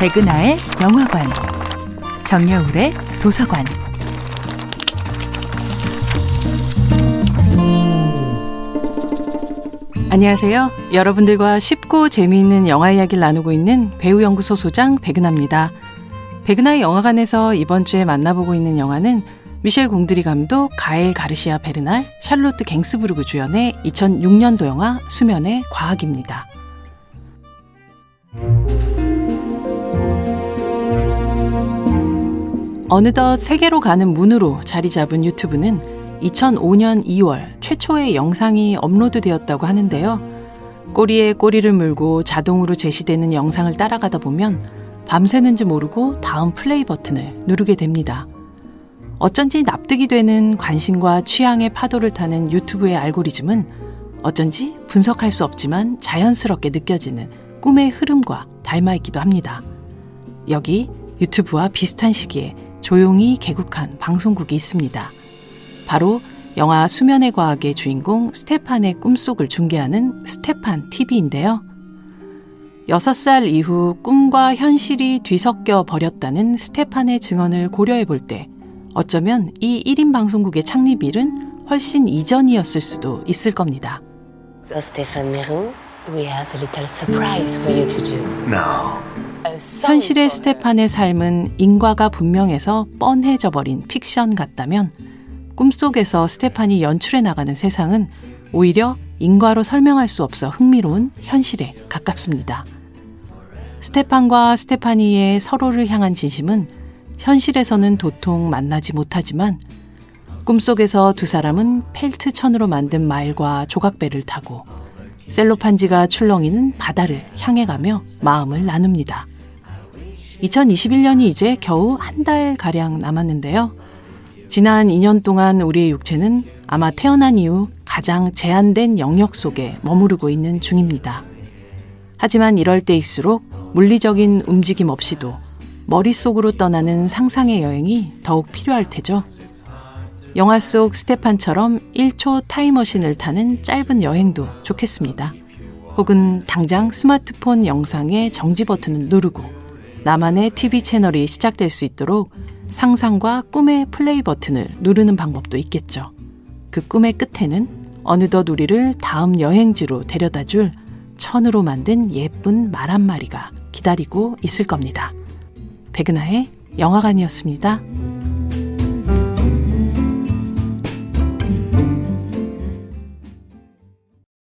백은하의 영화관, 정여울의 도서관. 안녕하세요. 여러분들과 쉽고 재미있는 영화 이야기를 나누고 있는 배우연구소 소장 백은하입니다. 백은하의 영화관에서 이번 주에 만나보고 있는 영화는 미셸 공드리 감독, 가엘 가르시아 베르날, 샬롯트 갱스부르그 주연의 2006년도 영화 수면의 과학입니다. 어느덧 세계로 가는 문으로 자리 잡은 유튜브는 2005년 2월 최초의 영상이 업로드되었다고 하는데요. 꼬리에 꼬리를 물고 자동으로 제시되는 영상을 따라가다 보면 밤새는지 모르고 다음 플레이 버튼을 누르게 됩니다. 어쩐지 납득이 되는 관심과 취향의 파도를 타는 유튜브의 알고리즘은 어쩐지 분석할 수 없지만 자연스럽게 느껴지는 꿈의 흐름과 닮아 있기도 합니다. 여기 유튜브와 비슷한 시기에 조용히 개국한 방송국이 있습니다. 바로 영화 수면의 과학의 주인공 스테판의 꿈속을 중계하는 스테판 TV인데요. 6살 이후 꿈과 현실이 뒤섞여 버렸다는 스테판의 증언을 고려해 볼 때 어쩌면 이 1인 방송국의 창립일은 훨씬 이전이었을 수도 있을 겁니다. So Stephane Miroux, we have a little surprise for you today. No. 현실의 스테판의 삶은 인과가 분명해서 뻔해져 버린 픽션 같다면 꿈속에서 스테판이 연출해 나가는 세상은 오히려 인과로 설명할 수 없어 흥미로운 현실에 가깝습니다. 스테판과 스테파니의 서로를 향한 진심은 현실에서는 도통 만나지 못하지만 꿈속에서 두 사람은 펠트 천으로 만든 말과 조각배를 타고 셀로판지가 출렁이는 바다를 향해 가며 마음을 나눕니다. 2021년이 이제 겨우 한 달 가량 남았는데요. 지난 2년 동안 우리의 육체는 아마 태어난 이후 가장 제한된 영역 속에 머무르고 있는 중입니다. 하지만 이럴 때일수록 물리적인 움직임 없이도 머릿속으로 떠나는 상상의 여행이 더욱 필요할 테죠. 영화 속 스테판처럼 1초 타임머신을 타는 짧은 여행도 좋겠습니다. 혹은 당장 스마트폰 영상의 정지 버튼을 누르고 나만의 TV 채널이 시작될 수 있도록 상상과 꿈의 플레이 버튼을 누르는 방법도 있겠죠. 그 꿈의 끝에는 어느덧 우리를 다음 여행지로 데려다 줄 천으로 만든 예쁜 말 한 마리가 기다리고 있을 겁니다. 백은하의 영화관이었습니다.